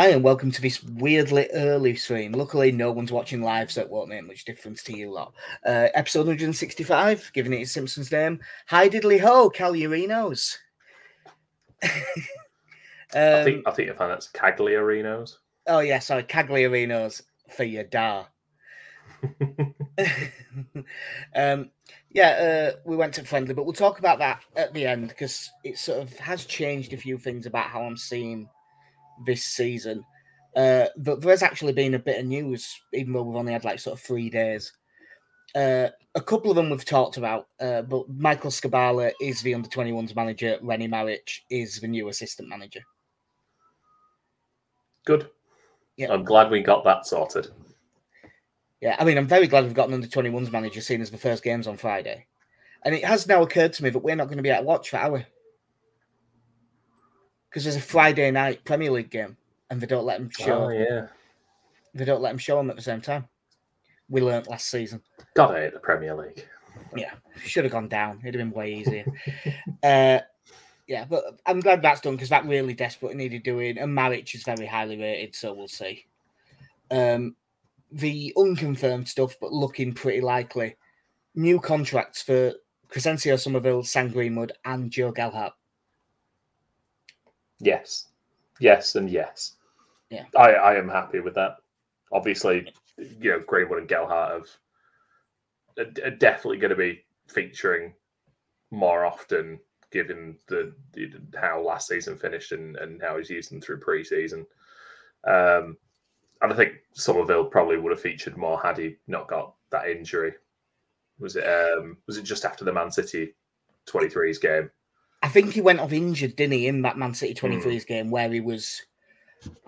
Hi, and welcome to this weirdly early stream. Luckily, no one's watching live, so it won't make much difference to you lot. Uh, episode 165, giving it a Simpsons name. Hi, diddly ho, Cagliarinos. um, I think I think you find that's Cagliarinos. Oh yeah, sorry, Cagliarinos for your da. um, yeah, uh, we went to friendly, but we'll talk about that at the end because it sort of has changed a few things about how I'm seeing this season. Uh, but there's actually been a bit of news, even though we've only had like sort of three days. Uh, a couple of them we've talked about, uh, but Michael Skubala is the under 21s manager. Rene Maric is the new assistant manager. Good. Yeah. I'm glad we got that sorted. Yeah, I mean, I'm very glad we've got an under 21s manager, seeing as the first game's on Friday. And it has now occurred to me that we're not going to be to watch for hour because there's a Friday night Premier League game, and they don't let them show. Oh yeah, they don't let them show them at the same time. We learnt last season. Got it, the Premier League. Yeah, should have gone down. It'd have been way easier. uh, yeah, but I'm glad that's done because that really desperately needed doing. And Maric is very highly rated, so we'll see. Um, the unconfirmed stuff, but looking pretty likely. New contracts for Crysencio Summerville, Sam Greenwood, and Joe Gelhardt. Yes, yes, and yes. Yeah, I, I am happy with that. Obviously, you know, Greenwood and Gelhardt have are definitely going to be featuring more often, given the, the, how last season finished and, and how he's used them through preseason. Um, and I think Summerville probably would have featured more had he not got that injury. Was it um, was it just after the Man City 23s game? I think he went off injured, didn't he, in that Man City 23s mm. game where he was.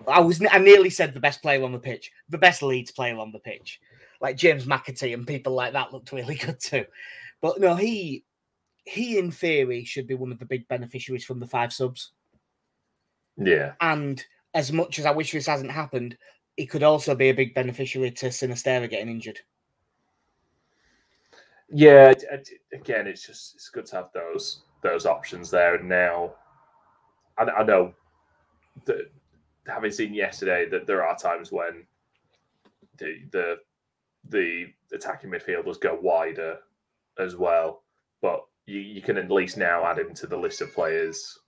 I was I nearly said the best player on the pitch, the best Leeds player on the pitch, like James McAtee and people like that looked really good too. But no, he he in theory should be one of the big beneficiaries from the five subs. Yeah, and as much as I wish this hasn't happened, he could also be a big beneficiary to Sinisterra getting injured. Yeah, again, it's just it's good to have those those options there. And now, I, I know that having seen yesterday that there are times when the the the attacking midfielders go wider as well, but you, you can at least now add him to the list of players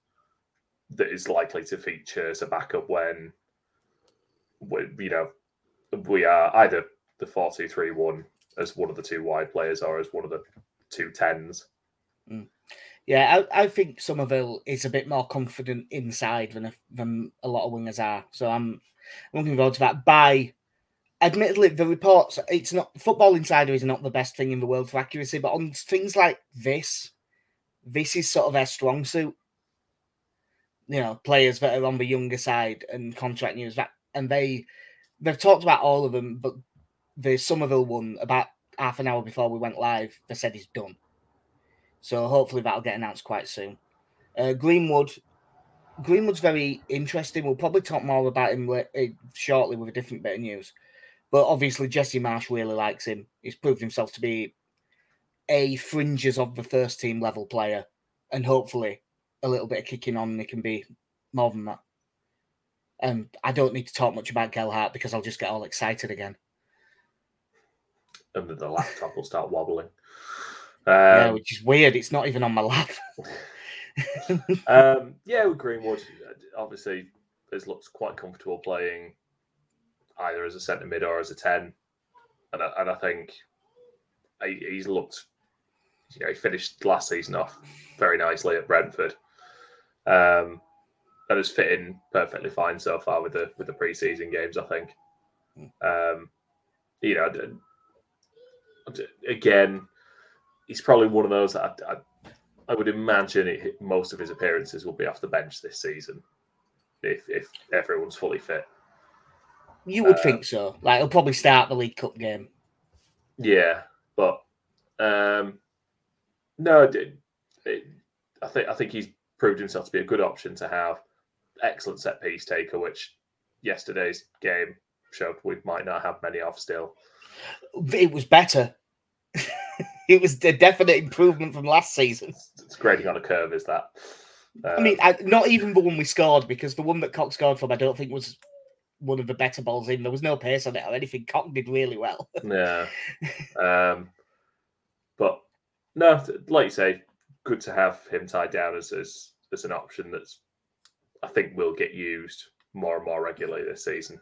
that is likely to feature as a backup when, you know we are either the four two three one as one of the two wide players or as one of the two tens. Mm. Yeah, I, I think Summerville is a bit more confident inside than a, than a lot of wingers are. So I'm, looking forward to that. By admittedly, the reports it's not Football Insider is not the best thing in the world for accuracy, but on things like this, this is sort of their strong suit. You know, players that are on the younger side and contract news that, and they they've talked about all of them, but the Summerville one about half an hour before we went live, they said he's done. So hopefully that'll get announced quite soon. Uh, Greenwood, Greenwood's very interesting. We'll probably talk more about him uh, shortly with a different bit of news. But obviously, Jesse Marsch really likes him. He's proved himself to be a fringes of the first team level player, and hopefully a little bit of kicking on, he can be more than that. And I don't need to talk much about Gelhardt because I'll just get all excited again. And then the laptop will start wobbling. Um, yeah, which is weird. It's not even on my lap. um, yeah, with Greenwood, obviously, has looked quite comfortable playing either as a centre mid or as a ten, and I, and I think he, he's looked. You know, he finished last season off very nicely at Brentford. Um, that has fit in perfectly fine so far with the with the preseason games. I think. Hmm. Um, you know, again, he's probably one of those that I, I, I would imagine it, most of his appearances will be off the bench this season if if everyone's fully fit. You would think so. Like he'll probably start the League Cup game. Yeah, but um, no, it, it, I think I think he's proved himself to be a good option to have. Excellent set piece taker, which yesterday's game showed we might not have many of still. It was better. it was a definite improvement from last season. It's grading on a curve, is that? Um, I mean, I, not even the one we scored because the one that Cox scored from, I don't think was one of the better balls in. There was no pace on it or anything. Cox did really well. yeah. Um, but no, like you say, good to have him tied down as as, as an option that's I think will get used more and more regularly this season.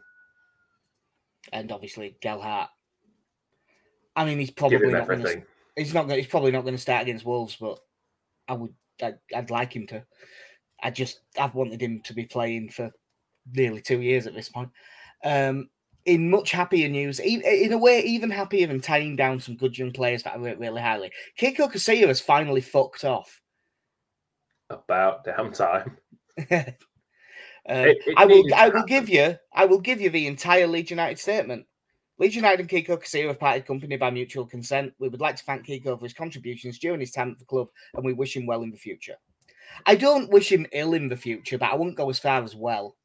And obviously Gelhardt. I mean, he's probably not going to. He's not. He's probably not going to start against Wolves, but I would. I'd, I'd like him to. I just. I've wanted him to be playing for nearly two years at this point. Um, in much happier news, in a way, even happier than tying down some good young players that I rate really highly. Kiko Casilla has finally fucked off. About damn time. uh, it, it I will. I will give you. I will give you the entire Leeds United statement. Leeds United and Kiko Casilla have parted company by mutual consent. We would like to thank Kiko for his contributions during his time at the club, and we wish him well in the future. I don't wish him ill in the future, but I wouldn't go as far as well.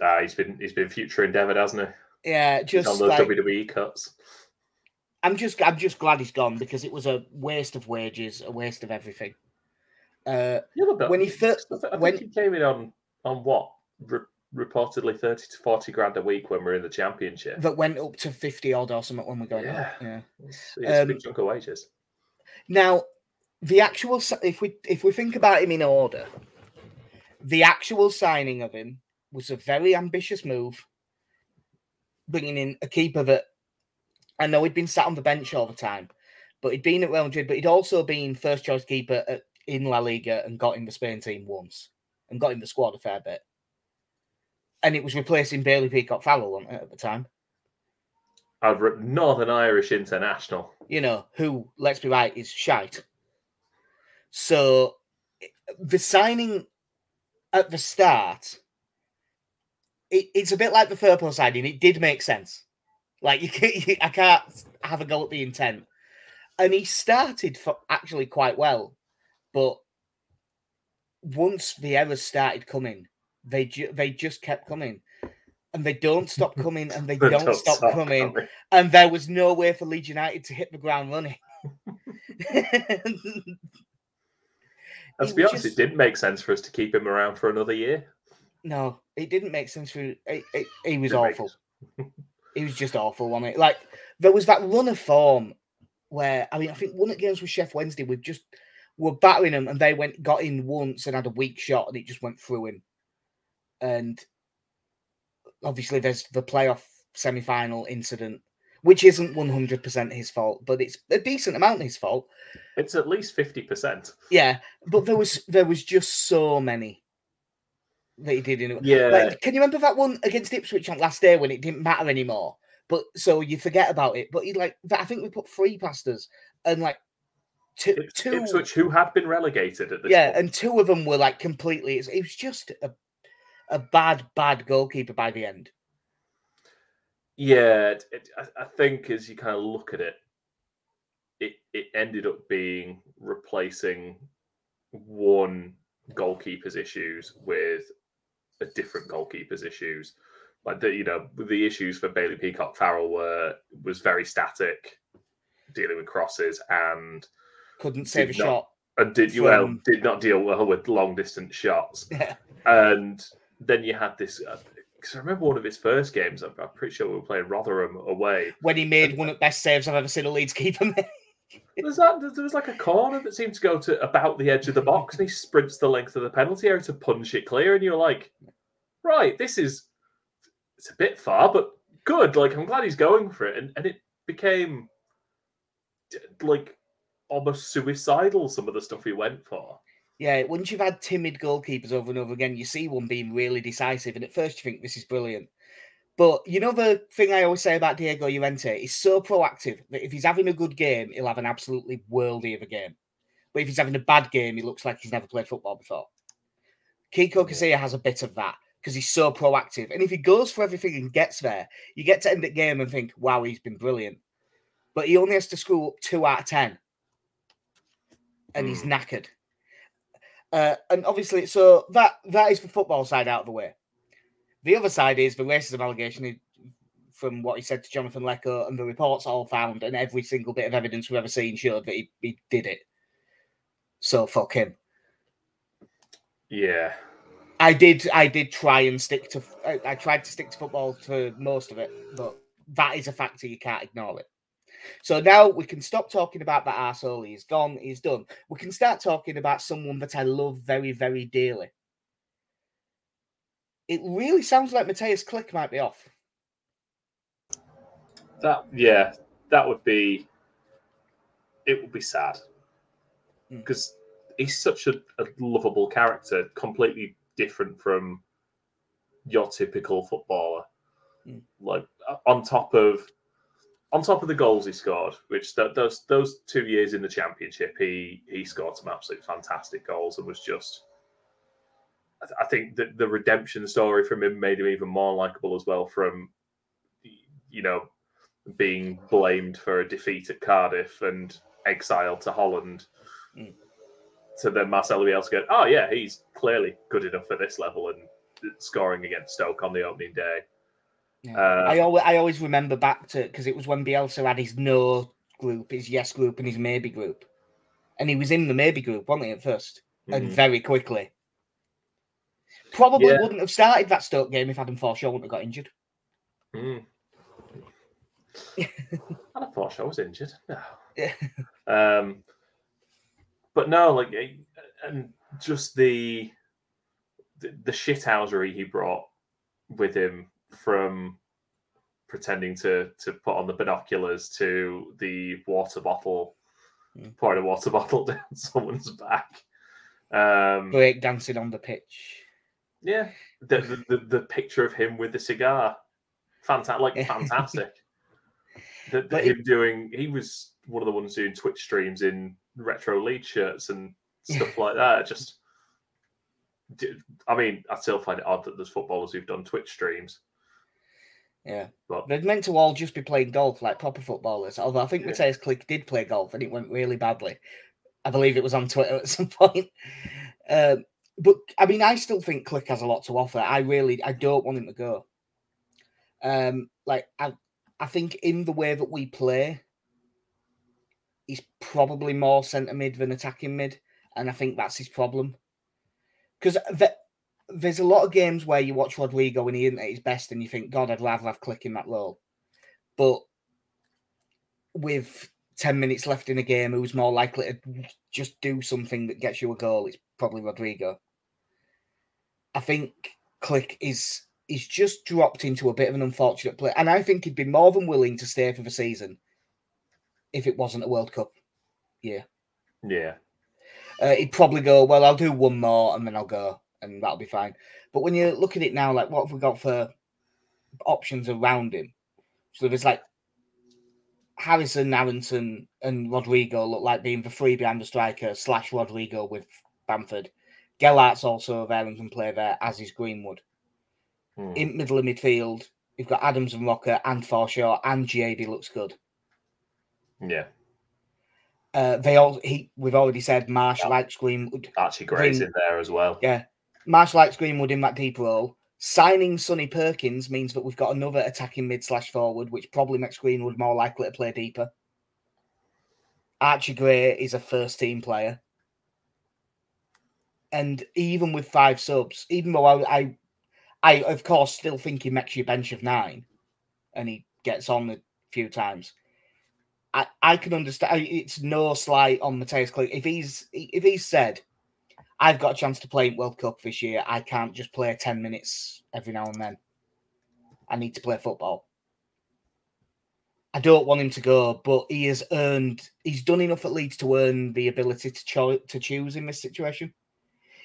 Uh, he's been he's been future endeavoured, hasn't he? Yeah, just on those like, WWE cuts. I'm just I'm just glad he's gone because it was a waste of wages, a waste of everything. Uh, yeah, when he first, when he came in on on what reportedly thirty to forty grand a week when we're in the championship, that went up to fifty odd or something when we're going. Yeah, up. yeah, it's, it's um, a big chunk of wages. Now, the actual if we if we think about him in order, the actual signing of him was a very ambitious move, bringing in a keeper that I know he'd been sat on the bench all the time, but he'd been at Real Madrid, but he'd also been first choice keeper at, in La Liga and got in the Spain team once and got in the squad a fair bit. And it was replacing Bailey Peacock Farrell at the time. I've written Northern Irish international. You know, who, let's be right, is shite. So the signing at the start it, it's a bit like the Firpo signing. It did make sense. Like you, can, you, I can't have a go at the intent. And he started for actually quite well, but once the errors started coming, they ju- they just kept coming, and they don't stop coming, and they, don't, don't, stop, stop coming. coming. And there was no way for Leeds United to hit the ground running. Let's be honest, just... it didn't make sense for us to keep him around for another year. No, it didn't make sense for. It, it, he was awful. he was just awful on it. Like there was that run of form where I mean, I think one of the games with Sheff Wednesday, we just were battering them, and they went got in once and had a weak shot, and it just went through him. And obviously, there's the playoff semi-final incident, which isn't 100% his fault, but it's a decent amount his fault. It's at least 50%. Yeah, but there was there was just so many that he did. In, yeah. Like, can you remember that one against Ipswich on last day when it didn't matter anymore? But so you forget about it. But he like I think we put three past us and like two, two Ipswich who had been relegated at this. Yeah, point. and two of them were like completely. It was just a a bad, bad goalkeeper by the end. Yeah, it, it, I think as you kind of look at it, it it ended up being replacing one goalkeeper's issues with a different goalkeeper's issues. Like the you know the issues for Bailey Peacock Farrell were was very static, dealing with crosses and couldn't save a not, shot. And did well did not deal well with long distance shots. Yeah. And then you had this. Because uh, I remember one of his first games. I'm, I'm, pretty sure we were playing Rotherham away when he made and, one of the best saves I've ever seen a Leeds keeper make. There's that. There was like a corner that seemed to go to about the edge of the box, and he sprints the length of the penalty area to punch it clear. And you're like, right, this is it's a bit far, but good. Like I'm glad he's going for it, and and it became like almost suicidal. Some of the stuff he went for. Yeah, once you've had timid goalkeepers over and over again, you see one being really decisive, and at first you think this is brilliant. But you know the thing I always say about Diego Llorente, he's so proactive that if he's having a good game, he'll have an absolutely worldy of a game. But if he's having a bad game, he looks like he's never played football before. Kiko Casilla has a bit of that because he's so proactive. And if he goes for everything and gets there, you get to end the game and think, wow, he's been brilliant. But he only has to screw up two out of 10. And mm. he's hmm. knackered. Uh, and obviously, so that that is the football side out of the way. The other side is the racism allegation from what he said to Jonathan Leko, and the reports all found, and every single bit of evidence we've ever seen showed that he, he did it. So fuck him. Yeah. I did. I did try and stick to. I, I tried to stick to football for most of it, but that is a factor you can't ignore it. So now we can stop talking about that arsehole. He's gone. He's done. We can start talking about someone that I love very, very dearly. It really sounds like Mateusz Klich might be off. That yeah, that would be. It would be sad because mm. he's such a, a lovable character, completely different from your typical footballer. Mm. Like on top of on top of the goals he scored, which th- those those two years in the championship, he he scored some absolutely fantastic goals and was just. I, th- I think that the redemption story from him made him even more likable as well. From you know being blamed for a defeat at Cardiff and exiled to Holland, mm. to then Marcelo Bielsa going, oh yeah, he's clearly good enough for this level and scoring against Stoke on the opening day. Yeah. Uh, I always I always remember back to because it was when Bielsa had his no group, his yes group, and his maybe group, and he was in the maybe group, wasn't he at 1st mm-hmm. and very quickly. Probably yeah. wouldn't have started that Stoke game if Adam Forshaw wouldn't have got injured. Mm. Adam Forshaw was injured. No. Yeah. Um, but no, like, eh, and just the the, the shithousery he brought with him from pretending to to put on the binoculars to the water bottle, mm. pouring a water bottle down someone's back. Um, Break dancing on the pitch. Yeah, the, the, the the picture of him with the cigar, fantastic, like fantastic. the, the, him it, doing, he was one of the ones doing Twitch streams in retro lead shirts and stuff like that. Just, I mean, I still find it odd that there's footballers who've done Twitch streams yeah. But they're meant to all just be playing golf like proper footballers. Although I think yeah. Mateusz Klich did play golf and it went really badly. I believe it was on Twitter at some point. Um, but I mean, I still think Klich has a lot to offer. I really, I don't want him to go. Um, like I, I think in the way that we play, he's probably more centre mid than attacking mid, and I think that's his problem. Because the, there's a lot of games where you watch Rodrigo and he isn't at his best and you think, God, I'd rather have Klich in that role. But with 10 minutes left in a game, who's more likely to just do something that gets you a goal? It's probably Rodrigo. I think Klich is is just dropped into a bit of an unfortunate play. And I think he'd be more than willing to stay for the season if it wasn't a World Cup year. Yeah. Uh, he'd probably go, well, I'll do one more and then I'll go and that'll be fine. But when you look at it now, like what have we got for options around him? So there's like Harrison, Aaronson, and Rodrigo look like being the three behind the striker slash Rodrigo with Bamford. Gelhardt's also there and can play there, as is Greenwood. Hmm. In middle of midfield, you've got Adams and Roca and Forshaw, and JB looks good. Yeah. Uh, they all he we've already said Marsch yeah. likes Greenwood. Archie Gray's Green, in there as well. Yeah. Marsch likes Greenwood in that deep role. Signing Sonny Perkins means that we've got another attacking mid slash forward, which probably makes Greenwood more likely to play deeper. Archie Gray is a first team player. And even with five subs, even though I, I, I of course still think he makes your bench of nine and he gets on a few times. I, I can understand it's no slight on Mateusz Klich. If he's if he's said I've got a chance to play in World Cup this year. I can't just play 10 minutes every now and then. I need to play football. I don't want him to go, but he has earned, he's done enough at Leeds to earn the ability to, cho- to choose in this situation.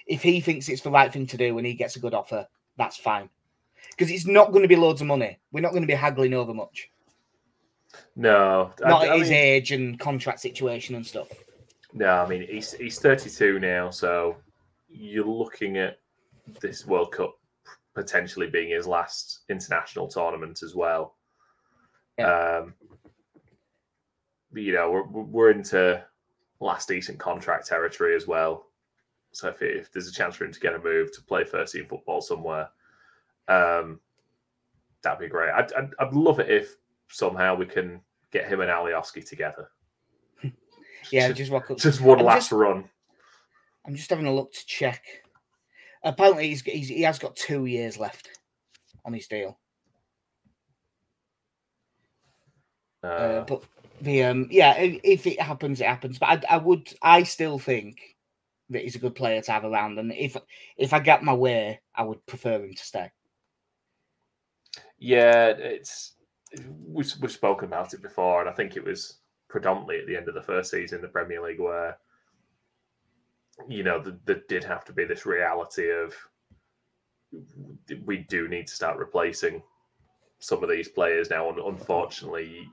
If he thinks it's the right thing to do and he gets a good offer, that's fine. Because it's not going to be loads of money. We're not going to be haggling over much. No. Not I, at his mean, age and contract situation and stuff. No, I mean he's he's 32 now, so you're looking at this World Cup potentially being his last international tournament as well. Yeah. Um, you know, we're we're into last decent contract territory as well. So if, if there's a chance for him to get a move to play first team football somewhere, um, that'd be great. I'd, I'd, I'd love it if somehow we can get him and Alioski together. Yeah, just, just rock up. Just one I'm last just, run. I'm just having a look to check. Apparently, he's, he's he has got two years left on his deal. Uh, Uh, but the um, yeah, if, if it happens, it happens. But I, I would, I still think that he's a good player to have around, and if if I get my way, I would prefer him to stay. yeah, it's we've, we've spoken about it before, and I think it was predominantly at the end of the first season in the Premier League where you know there, there did have to be this reality of we do need to start replacing some of these players now. And unfortunately,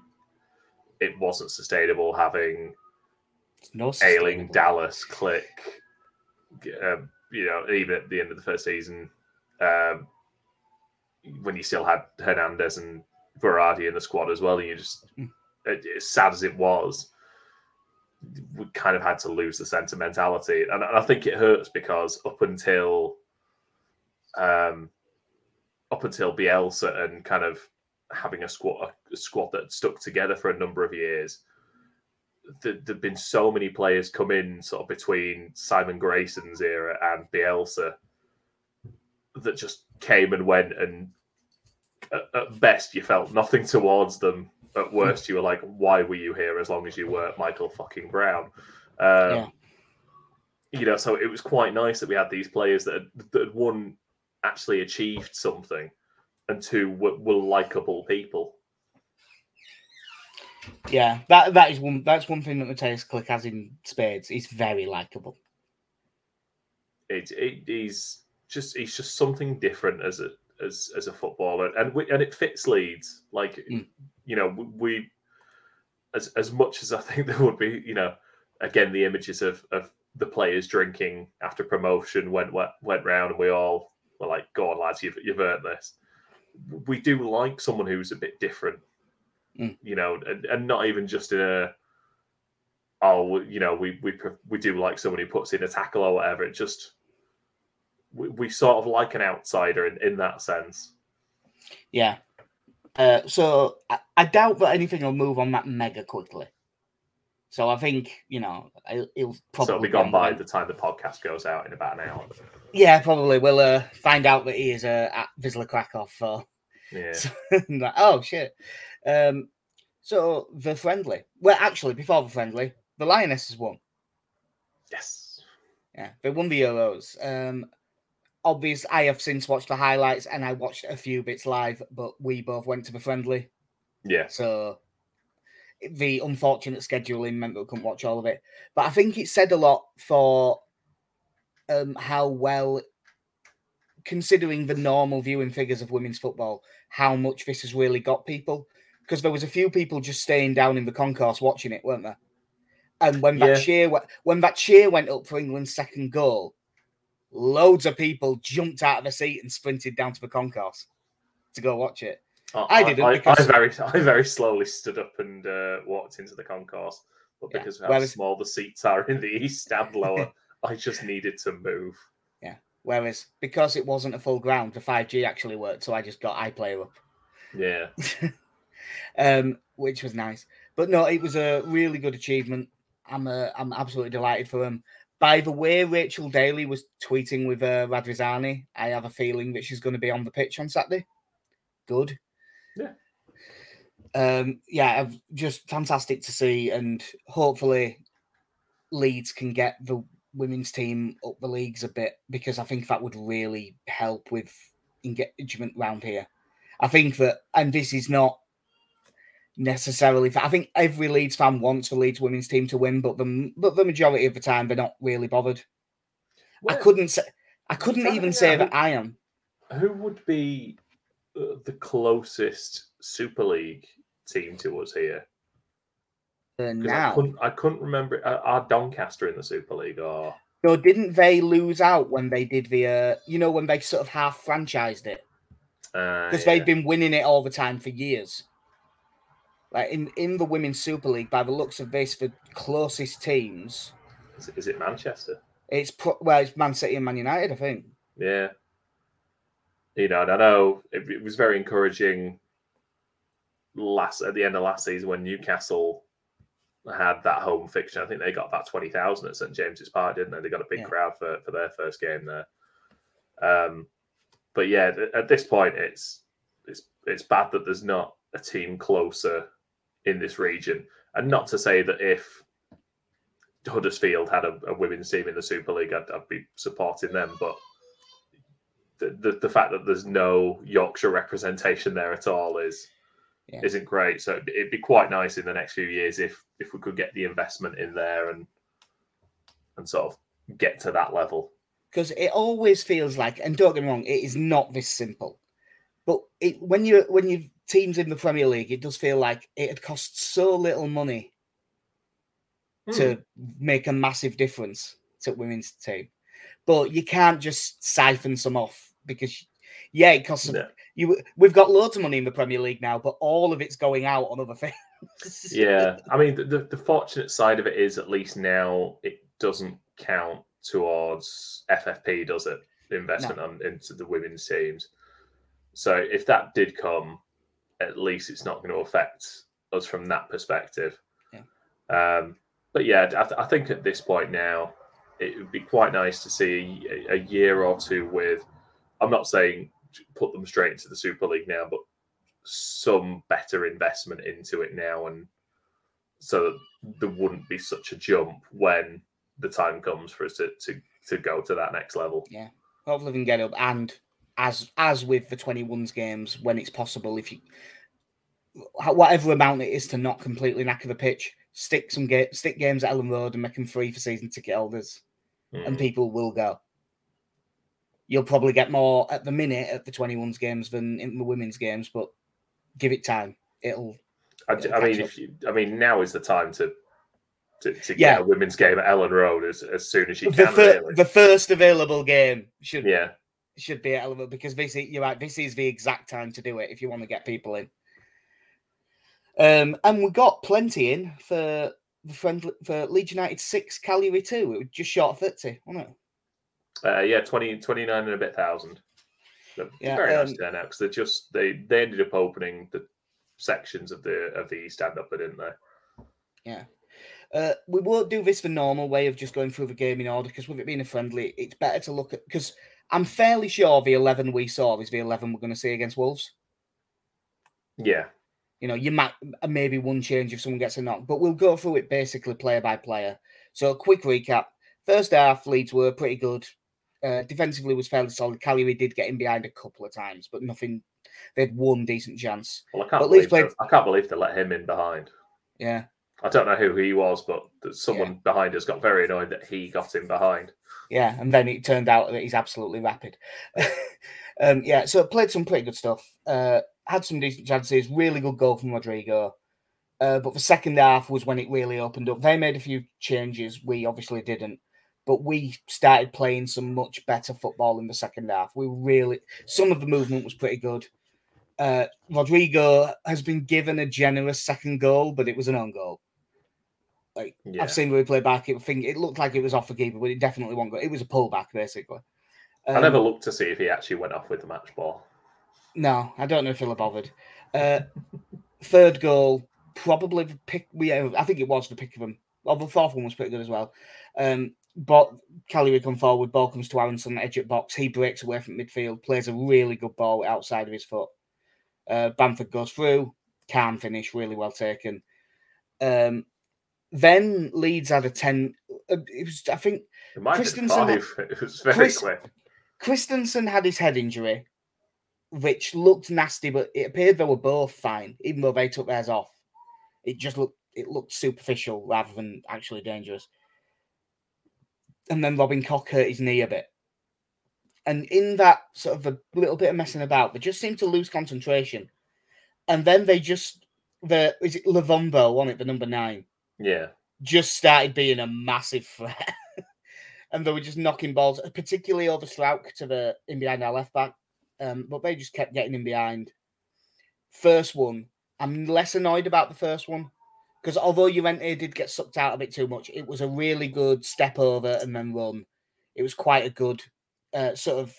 it wasn't sustainable having no Ayling, Dallas, Klich, um, you know, even at the end of the first season, um, when you still had Hernandez and Berardi in the squad as well, and you just, Mm. as sad as it was, we kind of had to lose the sentimentality. And I think it hurts because up until, um, up until Bielsa and kind of having a squad, a squad that stuck together for a number of years, there, there've been so many players come in sort of between Simon Grayson's era and Bielsa that just came and went, and at best you felt nothing towards them. At worst, you were like, "Why were you here? As long as you were Michael fucking Brown." Um, Yeah. You know, so it was quite nice that we had these players that had, that had one actually achieved something, and two were, were likable people. Yeah, that that is one. That's one thing that Mateusz Klich has in spades. He's very likable. it, it he's just he's just something different as a as as a footballer and we, and it fits Leeds like Mm. You know we, as as much as I think there would be you know again the images of of the players drinking after promotion went went, went round and we all were like go on lads you've you've earned this we do like someone who's a bit different Mm. you know and, and not even just in a oh you know we we we do like someone who puts in a tackle or whatever it just we, we sort of like an outsider in, in that sense Yeah. Uh, so I, I doubt that anything will move on that mega quickly. So I think you know it'll probably so it'll be gone by the- time the podcast goes out in about an hour Yeah, probably. We'll uh, find out that he is uh, at Wisla Krakow for. yeah like, oh shit. Um, so the friendly. Well, actually, before the friendly, the Lionesses won. yes Yeah, they won the Euros. Um, obvious. I have since watched the highlights and I watched a few bits live, but we both went to the friendly. Yeah. So the unfortunate scheduling meant that we couldn't watch all of it. But I think it said a lot for um, how well, considering the normal viewing figures of women's football, how much this has really got people. Because there was a few people just staying down in the concourse watching it, weren't there? And when that Yeah. cheer when that cheer went up for England's second goal, loads of people jumped out of the seat and sprinted down to the concourse to go watch it. I didn't I, because- I very I very slowly stood up and uh, walked into the concourse but Yeah, because of how whereas- small the seats are in the east and lower I just needed to move Yeah. Whereas because it wasn't a full ground, the 5G actually worked, so I just got iPlayer up, yeah um, which was nice. But no, it was a really good achievement. I'm uh, I'm absolutely delighted for him. By the way, Rachel Daly was tweeting with uh, Radrizzani. I have a feeling that she's going to be on the pitch on Saturday. Good. Yeah. Um, yeah, just fantastic to see, and hopefully Leeds can get the women's team up the leagues a bit because I think that would really help with engagement round here. I think that, and this is not necessarily. I think every Leeds fan wants the Leeds women's team to win, but the but the majority of the time they're not really bothered. I couldn't say. I couldn't even say out that I am. who would be uh, the closest Super League team to us here? Uh, 'Cause I now, couldn't, I couldn't remember. Are, Doncaster in the Super League or? so didn't they lose out when they did the? Uh, you know, when they sort of half franchised it Uh, because yeah. they'd been winning it all the time for years. Like in in the women's Super League, by the looks of this, the closest teams, Is, it- is it Manchester? it's pro- well, it's Man City and Man United, I think. Yeah. You know, I know it, it was very encouraging last at the end of last season when Newcastle had that home fixture. I think they got about twenty thousand at St James's Park, didn't they? They got a big Yeah. crowd for, for their first game there. Um, but yeah, at this point, it's it's it's bad that there's not a team closer in this region, and not to say that if Huddersfield had a, a women's team in the Super League, I'd, I'd be supporting them, but. The, the, the fact that there's no Yorkshire representation there at all is Yeah. isn't great. So it'd be quite nice in the next few years if if we could get the investment in there and and sort of get to that level. because it always feels like, and don't get me wrong, it is not this simple. But it when you when you teams in the Premier League, it does feel like it had cost so little money to hmm. make a massive difference to women's team. But you can't just siphon some off because yeah, it costs. No. You we've got loads of money in the Premier League now, but all of it's going out on other things. Yeah, I mean the, the fortunate side of it is at least now it doesn't count towards FFP, does it? Investment on, into the women's teams. So if that did come, at least it's not going to affect us from that perspective. Yeah. Um, but yeah, I, th- I think at this point now, it would be quite nice to see a, a year or two with. I'm not saying put them straight into the Super League now, but some better investment into it now, and so that there wouldn't be such a jump when the time comes for us to to, to go to that next level. Yeah, hopefully, we can get up. And as as with the 21s games, when it's possible, if you whatever amount it is to not completely knacker the pitch, stick some ga- stick games at Elland Road and make them free for season ticket holders, and Mm. people will go. You'll probably get more at the minute at the 21s games than in the women's games, but give it time. It'll I, it'll I mean, if you, I mean, now is the time to to, to get Yeah. a women's game at Elland Road as, as soon as you the, can. fir- really. the first available game should yeah, should be at Elland Road because this is, you're right. This is the exact time to do it if you want to get people in. Um, and we got plenty in for the friendly for Leeds United six, Cagliari two. It was just short thirty, wasn't it? uh, yeah, 20, 29 and a bit thousand. So Yeah, very nice um, turnout because they just they they ended up opening the sections of the of the stand up, didn't they? Yeah. Uh, we won't do this the normal way of just going through the game in order because with it being a friendly, it's better to look at because I'm fairly sure the eleven we saw is the eleven we're going to see against Wolves. Yeah, You know, you might maybe one change if someone gets a knock, but we'll go through it basically player by player. So, quick recap: first half, Leeds were pretty good. Uh, defensively was fairly solid. Cagliari did get in behind a couple of times, but nothing. They had one decent chance. well, I can't But Leeds believe played- I can't believe they let him in behind. Yeah, I don't know who he was, but someone behind us got very annoyed that he got in behind. yeah, and then it turned out that he's absolutely rapid. um, yeah, so played some pretty good stuff. Uh, had some decent chances. Really good goal from Rodrigo. Uh, but the second half was when it really opened up. They made a few changes. We obviously didn't, but we started playing some much better football in the second half. We really some of the movement was pretty good. Uh, Rodrigo has been given a generous second goal, but it was an own goal. Like Yeah. I've seen the replay back, it think it looked like it was off the keeper, but it definitely wasn't. go- It was a pullback basically. I never Um, looked to see if he actually went off with the match ball. no, I don't know if he'll have bothered. Uh, third goal, probably the pick. We, uh, I think it was the pick of them. Well, the fourth one was pretty good as well. Um, but Cagliari come forward, ball comes to Aaronson, edge at box. He breaks away from midfield, plays a really good ball outside of his foot. Uh, Bamford goes through, calm finish, really well taken. Um, then Leeds had a ten. uh, It was, I think, It might have been Christensen- five. It was very Chris- quick. Christensen had his head injury, which looked nasty, but it appeared they were both fine, even though they took theirs off. It just looked it looked superficial rather than actually dangerous. And then Robin Koch hurt his knee a bit. And in that sort of a little bit of messing about, they just seemed to lose concentration. And then they just the is it Luvumbo, wasn't it, the number nine? Yeah. just started being a massive threat. and they were just knocking balls, particularly over Struijk to the in behind our left back. Um, but they just kept getting in behind. First one, I'm less annoyed about the first one because although Juventus did get sucked out a bit too much, it was a really good step over and then run. It was quite a good uh, sort of.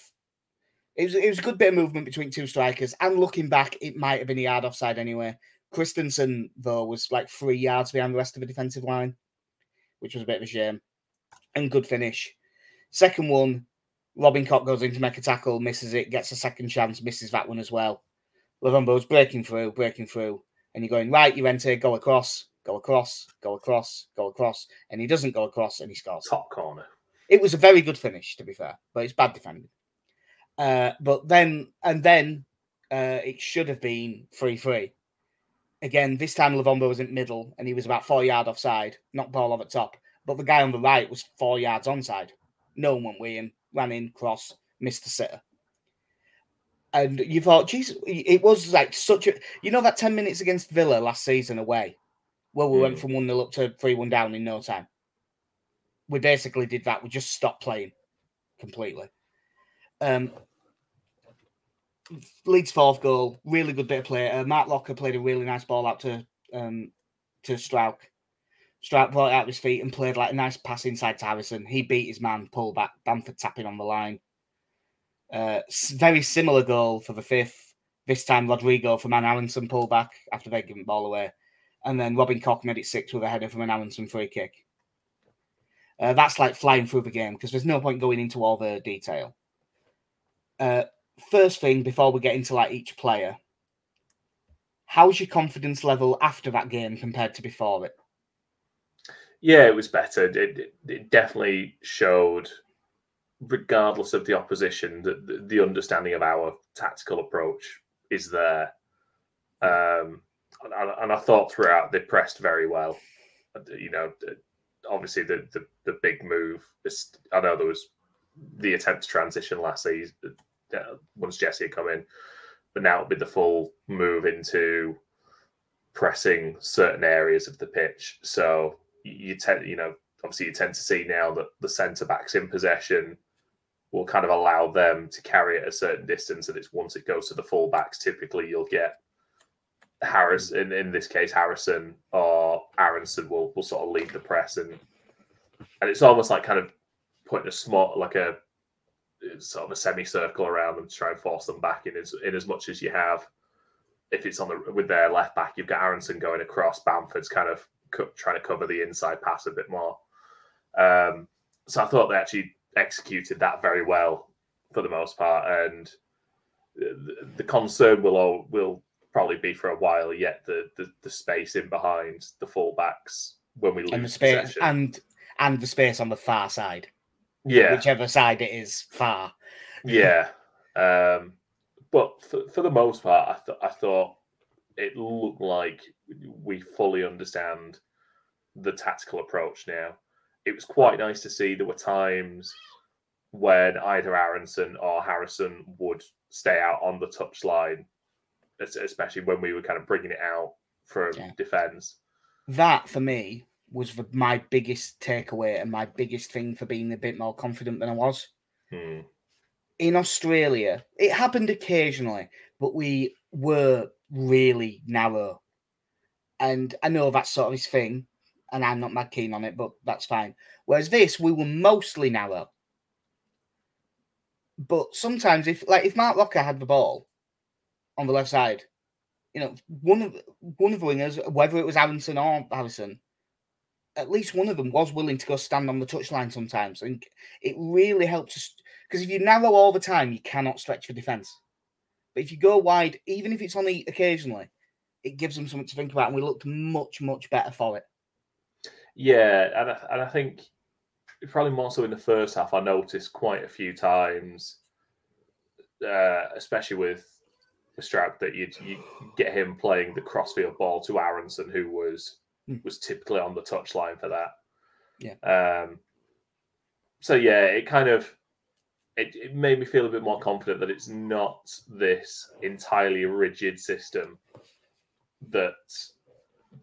It was, it was a good bit of movement between two strikers. And looking back, it might have been a yard offside anyway. Christensen, though, was like three yards behind the rest of the defensive line, which was a bit of a shame. And good finish. Second one, Robin Koch goes in to make a tackle, misses it, gets a second chance, misses that one as well. Luvumbo's breaking through, breaking through, and you're going, right, you enter, go across, go across, go across, go across, and he doesn't go across and he scores. Top corner. It was a very good finish, to be fair, but it's bad defending. Uh, but then, and then uh, it should have been 3 3. Again, this time Luvumbo was in middle and he was about four yard offside, not ball over top. But the guy on the right was four yards onside. No one went with him, ran in, cross, missed the sitter. And you thought, geez, it was like such a, you know, that 10 minutes against Villa last season away, where we mm. went from 1 0 up to 3 1 down in no time. We basically did that. We just stopped playing completely. Um, Leeds fourth goal, really good bit of play. Uh, Roca played a really nice ball out to um, to Struijk. Struijk brought it out his feet and played like a nice pass inside to Harrison. He beat his man, pull back, Bamford tapping on the line. Uh, very similar goal for the fifth. This time, Rodrigo from an Aaronson pull back after they'd given the ball away. And then Robin Koch made it six with a header from an Aaronson free kick. Uh, that's like flying through the game because there's no point going into all the detail. Uh, first thing before we get into like each player, how's your confidence level after that game compared to before it? Yeah, it was better. It, it definitely showed, regardless of the opposition, that the, understanding of our tactical approach is there. Um, and, and, I thought throughout they pressed very well. You know, obviously the the, the big move. I know there was the attempt to transition last season uh, once Jesse had come in, but now it'll be the full move into pressing certain areas of the pitch. So you tend, you know, obviously you tend to see now that the centre backs in possession will kind of allow them to carry it a certain distance, and it's once it goes to the full backs, typically you'll get Harris in, in this case Harrison or Aaronson will will sort of lead the press and and it's almost like kind of putting a small like a sort of a semicircle around them to try and force them back in as in as much as you have. If it's on the with their left back, you've got Aaronson going across. Bamford's kind of co- trying to cover the inside pass a bit more. Um, so I thought they actually executed that very well for the most part, and the, the concern will all, will probably be for a while yet the, the the space in behind the fullbacks when we lose and the space possession. and and the space on the far side yeah, whichever side it is far. Yeah, um, but for, for the most part, I, th- I thought it looked like we fully understand the tactical approach now. It was quite nice to see there were times when either Aaronson or Harrison would stay out on the touchline, especially when we were kind of bringing it out from yeah. defence. That for me was the, my biggest takeaway and my biggest thing for being a bit more confident than I was. Hmm. In Australia, it happened occasionally, but we were really narrow. And I know that's sort of his thing, and I'm not mad keen on it, but that's fine. Whereas this, we were mostly narrow. But sometimes, if like if Marc Roca had the ball on the left side, you know, one of one of the wingers, whether it was Aaronson or Harrison, at least one of them was willing to go stand on the touchline sometimes. And it really helps us because if you narrow all the time, you cannot stretch for defence. But if you go wide, even if it's only occasionally, it gives them something to think about. And we looked much, much better for it. Yeah. And I, and I think probably more so in the first half, I noticed quite a few times, uh, especially with the strap, that you'd, you get him playing the crossfield ball to Aaronson, who was mm. was typically on the touchline for that. Yeah. Um, so yeah, it kind of it, it made me feel a bit more confident that it's not this entirely rigid system that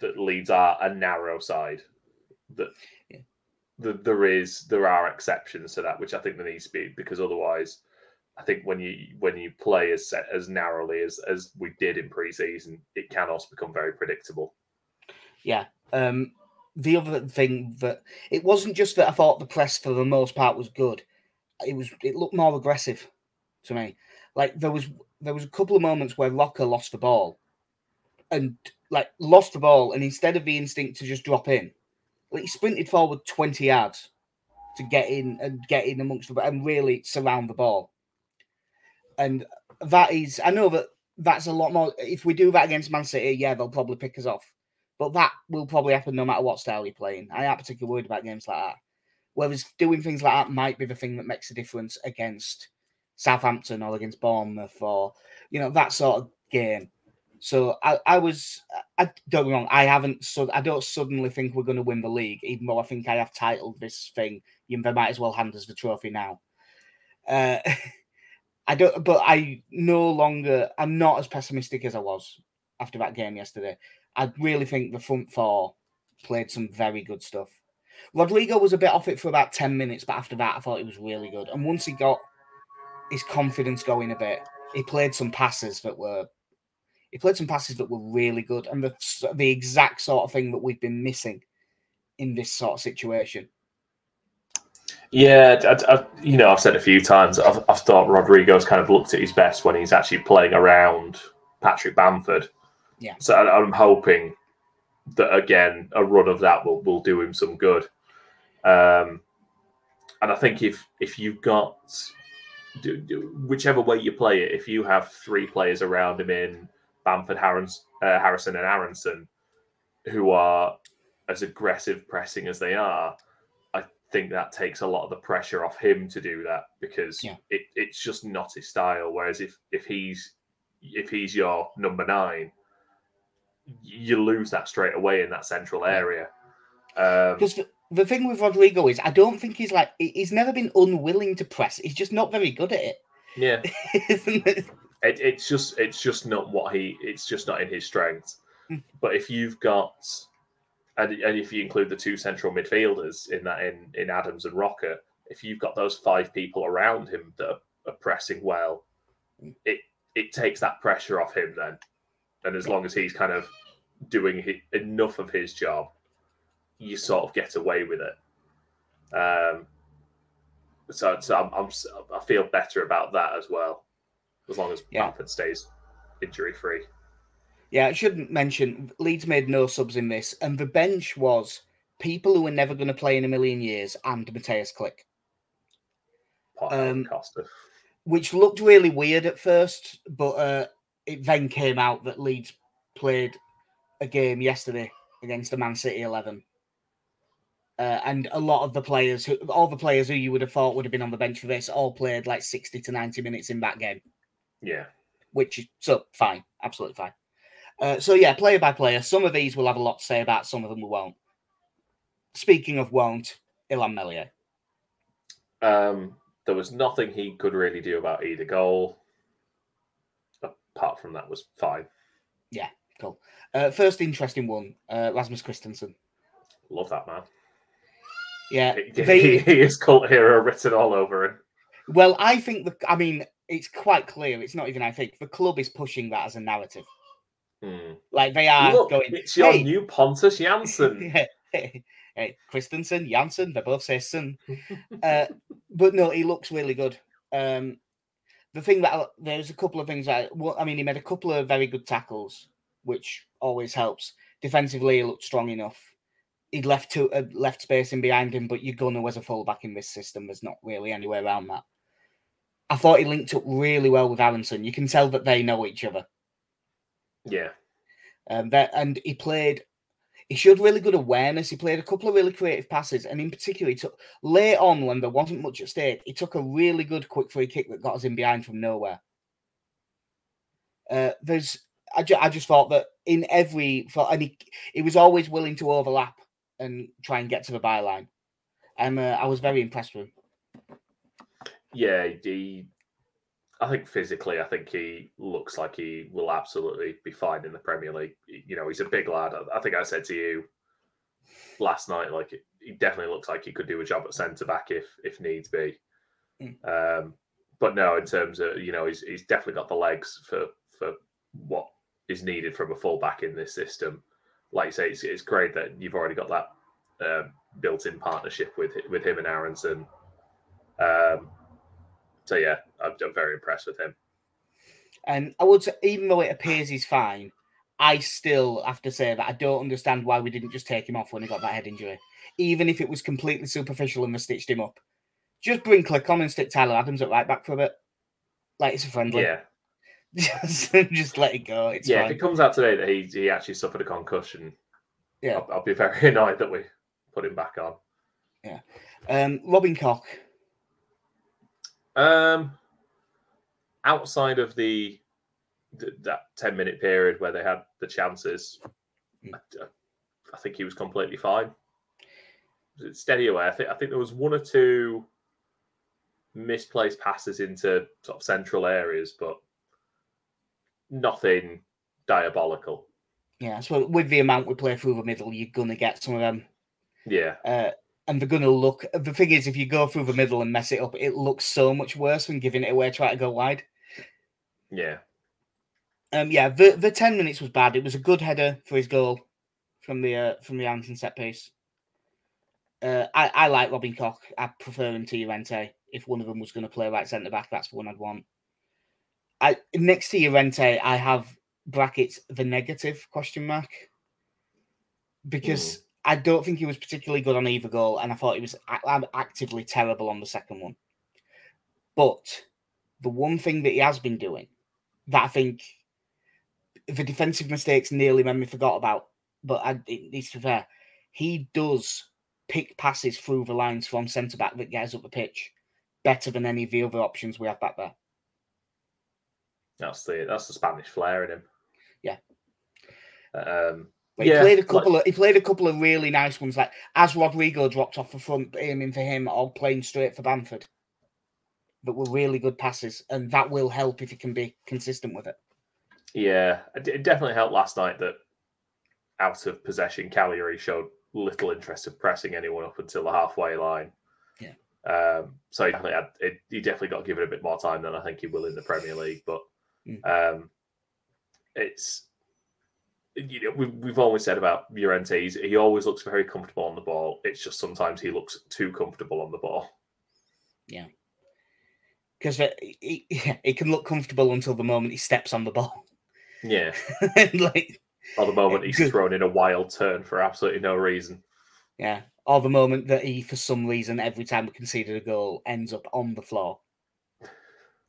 that leads our a narrow side. That yeah. the, there is there are exceptions to that, which I think there needs to be because otherwise, I think when you when you play as set as narrowly as as we did in preseason, it can also become very predictable. Yeah. Um, the other thing that it wasn't just that I thought the press for the most part was good. It was it looked more aggressive to me. Like there was there was a couple of moments where Roca lost the ball and like lost the ball and instead of the instinct to just drop in, like he sprinted forward 20 yards to get in and get in amongst the and really surround the ball. And that is, I know that that's a lot more. If we do that against Man City, yeah, they'll probably pick us off. But that will probably happen no matter what style you're playing. I am particularly worried about games like that. Whereas doing things like that might be the thing that makes a difference against Southampton or against Bournemouth or you know that sort of game. So I, I was I don't wrong. I haven't so I don't suddenly think we're going to win the league, even though I think I have titled this thing. You might as well hand us the trophy now. Uh, I don't, but I no longer. I'm not as pessimistic as I was after that game yesterday. I really think the front four played some very good stuff. Rodrigo was a bit off it for about 10 minutes, but after that, I thought he was really good. And once he got his confidence going a bit, he played some passes that were he played some passes that were really good and the, the exact sort of thing that we've been missing in this sort of situation. Yeah, I, I, you know, I've said a few times. I've, I've thought Rodrigo's kind of looked at his best when he's actually playing around Patrick Bamford. Yeah. So I, I'm hoping that again a run of that will will do him some good. Um, and I think if if you've got do, do, whichever way you play it, if you have three players around him in Bamford, Harris, uh, Harrison, and Aaronson, who are as aggressive pressing as they are, I think that takes a lot of the pressure off him to do that because yeah. it, it's just not his style. Whereas if if he's if he's your number nine, you lose that straight away in that central area. Because um, the, the thing with Rodrigo is, I don't think he's like he's never been unwilling to press. He's just not very good at it. Yeah, it? It, it's just it's just not what he. It's just not in his strengths. Hmm. but if you've got and, and if you include the two central midfielders in that in in Adams and Roca, if you've got those five people around him that are, are pressing well, hmm. it it takes that pressure off him then. And as long as he's kind of doing enough of his job, you sort of get away with it. Um, so, so I'm, I'm, i feel better about that as well, as long as yeah. Bamford stays injury free. Yeah, I shouldn't mention Leeds made no subs in this, and the bench was people who were never going to play in a million years and Mateusz Klich. Um, Costa. Which looked really weird at first, but uh, it then came out that Leeds played a game yesterday against the Man City 11 uh, and a lot of the players, who, all the players who you would have thought would have been on the bench for this, all played like sixty to ninety minutes in that game. Yeah, which is so fine, absolutely fine. Uh, so yeah, player by player, some of these will have a lot to say about, some of them we won't. Speaking of won't, Illan Meslier. Um, there was nothing he could really do about either goal. Apart from that, was fine. Yeah, cool. Uh, first interesting one, uh, Rasmus Kristensen. Love that man. Yeah, he, they, he is cult hero written all over him. Well, I think the. I mean, it's quite clear. It's not even. I think the club is pushing that as a narrative. Hmm. Like they are Look, going. It's your hey, new Pontus Jansson. hey, Kristensen, Jansson, they both say son. uh, but no, he looks really good. Um, the thing that there's a couple of things that well, I mean, he made a couple of very good tackles, which always helps. Defensively, he looked strong enough he left to uh, left space in behind him, but you're gonna as a fullback in this system. There's not really anywhere around that. I thought he linked up really well with Aaronson. You can tell that they know each other. Yeah. Um, that, and he played. He showed really good awareness. He played a couple of really creative passes, and in particular, he took late on when there wasn't much at stake. He took a really good quick free kick that got us in behind from nowhere. Uh, there's, I, ju- I just thought that in every, and he, he was always willing to overlap and try and get to the byline. And uh, I was very impressed with him. Yeah, he. I think physically, I think he looks like he will absolutely be fine in the Premier League. You know, he's a big lad. I think I said to you last night, like he definitely looks like he could do a job at centre back if if needs be. Mm. Um, but no, in terms of you know, he's he's definitely got the legs for for what is needed from a fullback in this system like you say, it's, it's great that you've already got that uh, built-in partnership with with him and Aaronson. Um, so yeah, I'm, I'm, very impressed with him. And I would say, even though it appears he's fine, I still have to say that I don't understand why we didn't just take him off when he got that head injury, even if it was completely superficial and we stitched him up. Just bring Klich on and stick Tyler Adams at right back for a bit, like it's a friendly. Yeah, just, just let it go. It's yeah. fine. If it comes out today that he he actually suffered a concussion, Yeah. I'll, I'll be very annoyed that we put him back on. Yeah. Um, Robin Koch. Um, outside of the, th- that ten minute period where they had the chances, Mm. I, I think he was completely fine. Steady away. I think I think there was one or two misplaced passes into sort of central areas, but nothing diabolical. Yeah, so with the amount we play through the middle, you're gonna get some of them. Yeah, Uh, and they're gonna look. The thing is, if you go through the middle and mess it up, it looks so much worse than giving it away, try to go wide. yeah, Um, yeah, the the ten minutes was bad. It was a good header for his goal from the uh, from the Anderson set piece. Uh, I I like Robin Koch. I prefer him to Llorente. If one of them was going to play right centre back, that's the one I'd want. I next to Llorente, I have brackets the negative question mark because I don't think he was particularly good on either goal, and I thought he was actively terrible on the second one. But the one thing that he has been doing that I think the defensive mistakes nearly made me forgot about, but I, it needs to be fair. He does pick passes through the lines from centre back that gets up the pitch better than any of the other options we have back there. that's the that's the Spanish flair in him. Yeah. Um, But he played a like- couple of he played a couple of really nice ones, like as Rodrigo dropped off the front, aiming for him or playing straight for Bamford. That were really good passes, and that will help if he can be consistent with it. Yeah, it it definitely helped last night that out of possession, Cagliari showed little interest in pressing anyone up until the halfway line. Yeah. Um, so he definitely had, it, he definitely got given a bit more time than I think he will in the Premier League. But Mm. um, it's you know we, we've always said about Llorente, he always looks very comfortable on the ball. It's just sometimes he looks too comfortable on the ball. Yeah. Because he, he, he can look comfortable until the moment he steps on the ball. Yeah, like or the moment he's thrown in a wild turn for absolutely no reason. Yeah. Or the moment that he, for some reason, every time we conceded a goal, ends up on the floor,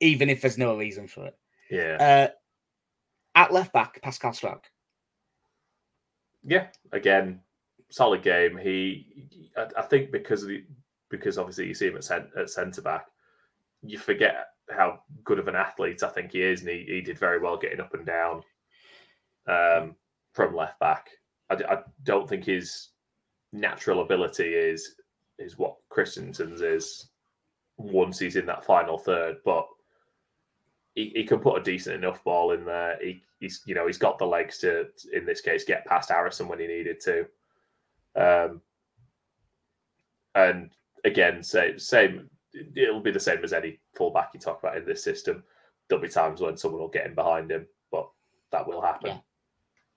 even if there's no reason for it. Yeah. Uh, at left back, Pascal Struijk. Yeah, again, solid game. He, I, I think, because of the because obviously you see him at, cent, at centre back, you forget how good of an athlete I think he is, and he, he did very well getting up and down um, from left back. I don't think his natural ability is is what Kristensen's is once he's in that final third, but he, he can put a decent enough ball in there. He, he's you know he's got the legs to in this case get past Harrison when he needed to. Um, and again, same same. It'll be the same as any fullback you talk about in this system. There'll be times when someone will get in behind him, but that will happen. Yeah.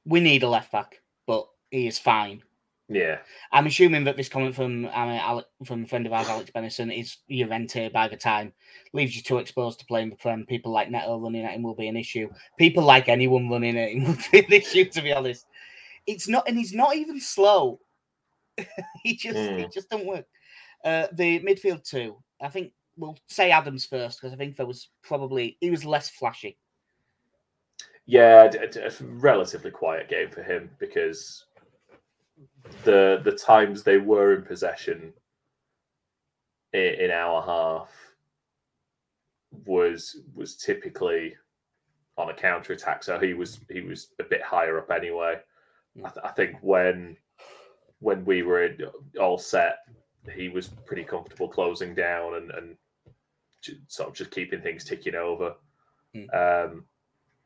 We need a left back, but he is fine. Yeah, I'm assuming that this comment from I mean, Ale- from a friend of ours, Alex Benison, is Llorente by the time leaves you too exposed to playing the Prem. People like Neto running at him will be an issue. People like anyone running at him will be an issue. To be honest, it's not, and he's not even slow. he just Mm. it just don't work. Uh, the midfield two, I think we'll say Adams first because I think there was probably he was less flashy. yeah, a relatively quiet game for him because the the times they were in possession in, in our half was was typically on a counter attack. So he was he was a bit higher up anyway. I, th- I think when when we were in, all set, he was pretty comfortable closing down and and sort of just keeping things ticking over. Um,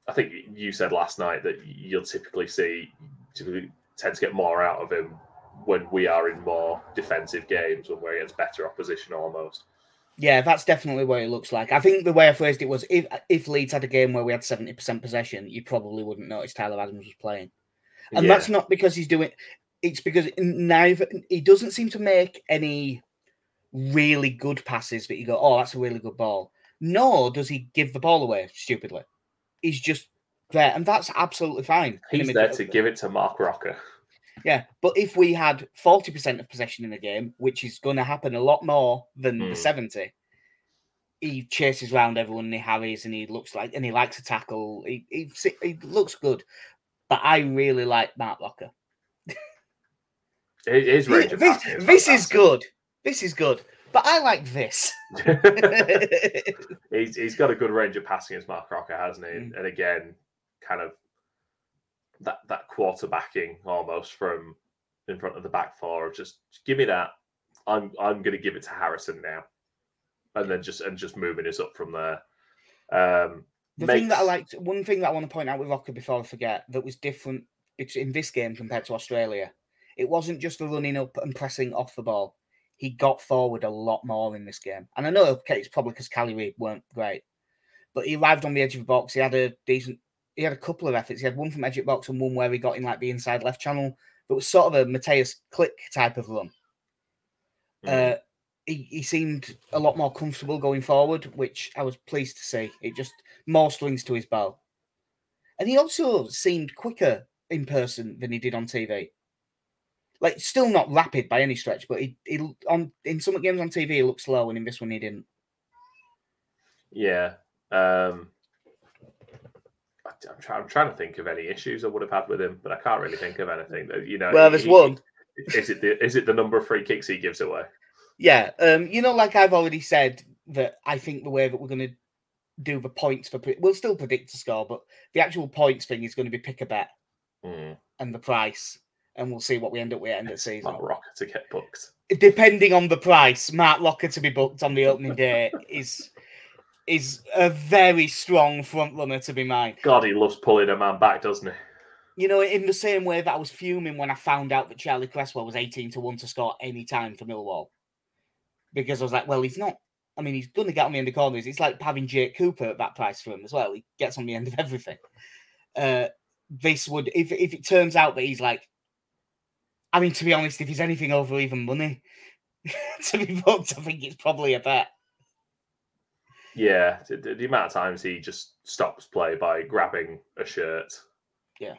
I think you said last night that you'll typically see typically tend to get more out of him when we are in more defensive games when we're against better opposition almost. Yeah, that's definitely what it looks like. I think the way I phrased it was if if Leeds had a game where we had seventy percent possession, you probably wouldn't notice Tyler Adams was playing, and Yeah. that's not because he's doing. It's because neither he doesn't seem to make any really good passes that you go, oh, that's a really good ball. Nor does he give the ball away stupidly. He's just there, and that's absolutely fine. He's there to give it to Marc Roca. Yeah, but if we had forty percent of possession in a game, which is going to happen a lot more than Hmm. the seventy, he chases around everyone and he harries and he looks like and he likes to tackle. He he, he looks good, but I really like Marc Roca. His his range of This, passing this is good. This is good, but I like this. he's he's got a good range of passing as Marc Roca, hasn't he? Mm. And again, kind of that that quarterbacking almost from in front of the back four. Just, just give me that. I'm I'm going to give it to Harrison now, and then just and just moving us up from there. Um, The thing that I liked, one thing that I want to point out with Roca before I forget, that was different in this game compared to Australia. It wasn't just the running up and pressing off the ball. He got forward a lot more in this game. And I know okay, it's probably because Cali weren't great, but he arrived on the edge of the box. He had a decent, he had a couple of efforts. He had one from edge box and one where he got in like the inside left channel. But it was sort of a Mateusz Klich type of run. mm, Uh, he, he seemed a lot more comfortable going forward, which I was pleased to see. It just more strings to his bow. And he also seemed quicker in person than he did on TV. Like still not rapid by any stretch, but he, he on in some games on TV he looked slow, and in this one he didn't. yeah. Um, I, am trying. I'm trying to think of any issues I would have had with him, but I can't really think of anything. You know, Well, there's he- one. Is it the is it the number of free kicks he gives away? Yeah, um, you know, like I've already said that I think the way that we're going to do the points for pre- we'll still predict the score, but the actual points thing is going to be pick a bet Mm, and the price, and we'll see what we end up with at the end of the season. Marc Roca to get booked. depending on the price, Marc Roca to be booked on the opening day is is a very strong front runner to be mine. God, he loves pulling a man back, doesn't he? You know, in the same way that I was fuming when I found out that Charlie Cresswell was 18 to 1 to score any time for Millwall. Because I was like, well, he's not. I mean, he's going to get on the end of corners. It's like having Jake Cooper at that price for him as well. He gets on the end of everything. Uh, this would, if, if it turns out that he's like, I mean, to be honest, if he's anything over even money to be booked, I think it's probably a bet. Yeah, the, the- amount of times he just stops play by grabbing a shirt. Yeah.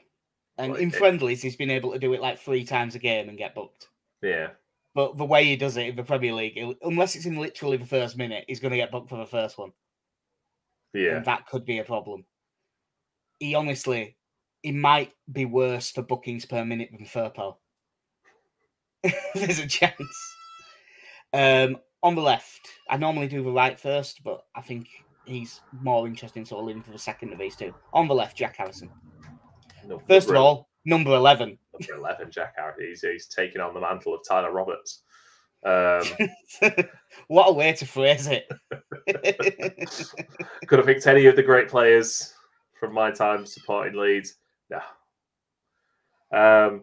And Well, in friendlies, he's been able to do it like three times a game and get booked. Yeah, But the way he does it in the Premier League, unless it's in literally the first minute, he's going to get booked for the first one. yeah. And that could be a problem. He honestly, he might be worse for bookings per minute than Furpo. There's a chance. Um, on the left, I normally do the right first, but I think he's more interesting, so I'll leave him for the second of these two. On the left, Jack Harrison. No, First of all, number 11. number eleven, Jack Harrison. He's, he's taking on the mantle of Tyler Roberts. Um, what a way to phrase it. could have picked any of the great players from my time supporting Leeds. No. Um,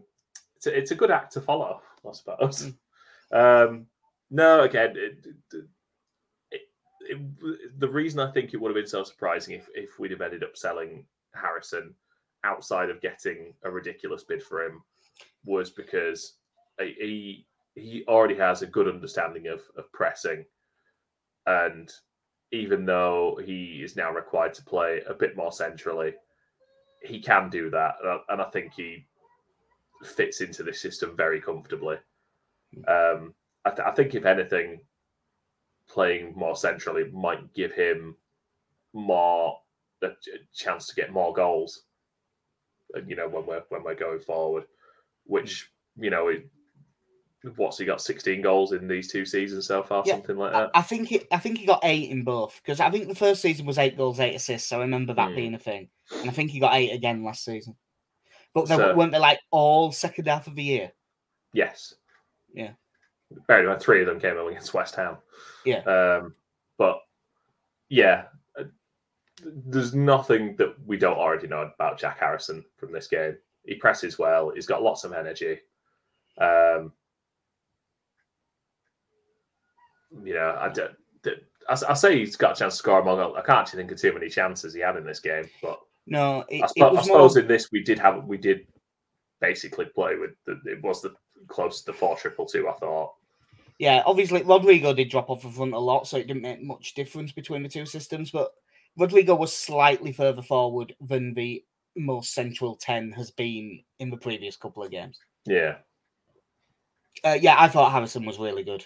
it's a, it's a good act to follow, I suppose. Um, no, again, it, it, it, it- the reason I think it would have been so surprising if, if we'd have ended up selling Harrison outside of getting a ridiculous bid for him was because he he already has a good understanding of, of pressing. And even though he is now required to play a bit more centrally he can do that. And I, and I think he fits into this system very comfortably. Um, I, th- I think if anything playing more centrally might give him more a chance to get more goals uh, you know when we're when we're going forward which you know it, what's he got 16 goals in these two seasons so far Yeah, something like that I think it, I think he got eight in both because I think the first season was eight goals, eight assists. So I remember that Hmm. being a thing, and I think he got eight again last season. But they So- weren't they like all second half of the year? yes Yeah. In mind three of them came in against west ham Yeah. um but yeah there's nothing that we don't already know about jack harrison from this game he presses well he's got lots of energy um you know i don't I, I say he's got a chance to score goals. I can't actually think of too many chances he had in this game, but No, it, I, it spo- I was more. suppose in this we did have we did basically play with the, it was the close to the four triple two. I thought. Yeah, obviously Rodrigo did drop off the front a lot, so it didn't make much difference between the two systems. But Rodrigo was slightly further forward than the most central 10 has been in the previous couple of games. Yeah. Uh, yeah, I thought Harrison was really good.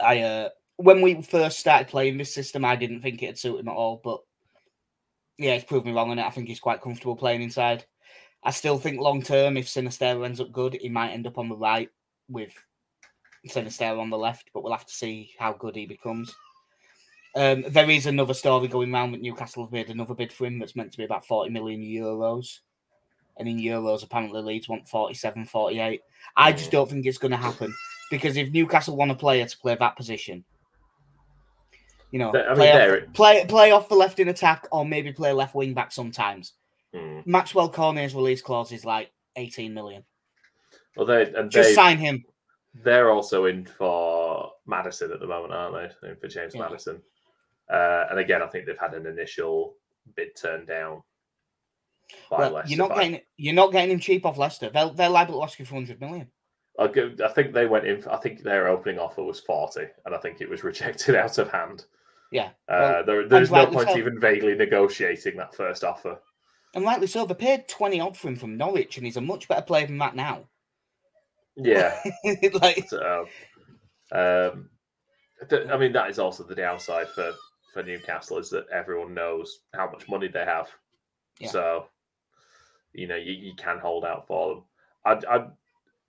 I uh, when we first started playing this system, I didn't think it'd suit him at all, but yeah, it's proved me wrong on it. I think he's quite comfortable playing inside. I still think long term, if Sinisterra ends up good, he might end up on the right with Sinisterra on the left, but we'll have to see how good he becomes. Um, there is another story going around that Newcastle have made another bid for him that's meant to be about 40 million euros. And in euros, apparently Leeds want 47, 48. I just don't think it's going to happen because if Newcastle want a player to play that position, you know, I mean, play, off, play, play off the left in attack or maybe play left wing back sometimes. Hmm. Maxwell Cornet's release clause is like 18 million. Well, they and Just they sign him. They're also in for Maddison at the moment, aren't they? In for James Yeah. Maddison. Uh, and again, I think they've had an initial bid turned down by Well, Leicester. you're not getting you're not getting him cheap off Leicester. They're, they're liable to ask you for 100 million. I think they went in. I think their opening offer was forty, and I think it was rejected out of hand. Yeah. Uh, Well, there, there's no point so. even vaguely negotiating that first offer. And rightly so, they paid 20 odd for him from Norwich, and he's a much better player than that now. Yeah. like, so, um, th- I mean, that is also the downside for for Newcastle is that everyone knows how much money they have. Yeah. So, you know, you, you can hold out for them. I, I,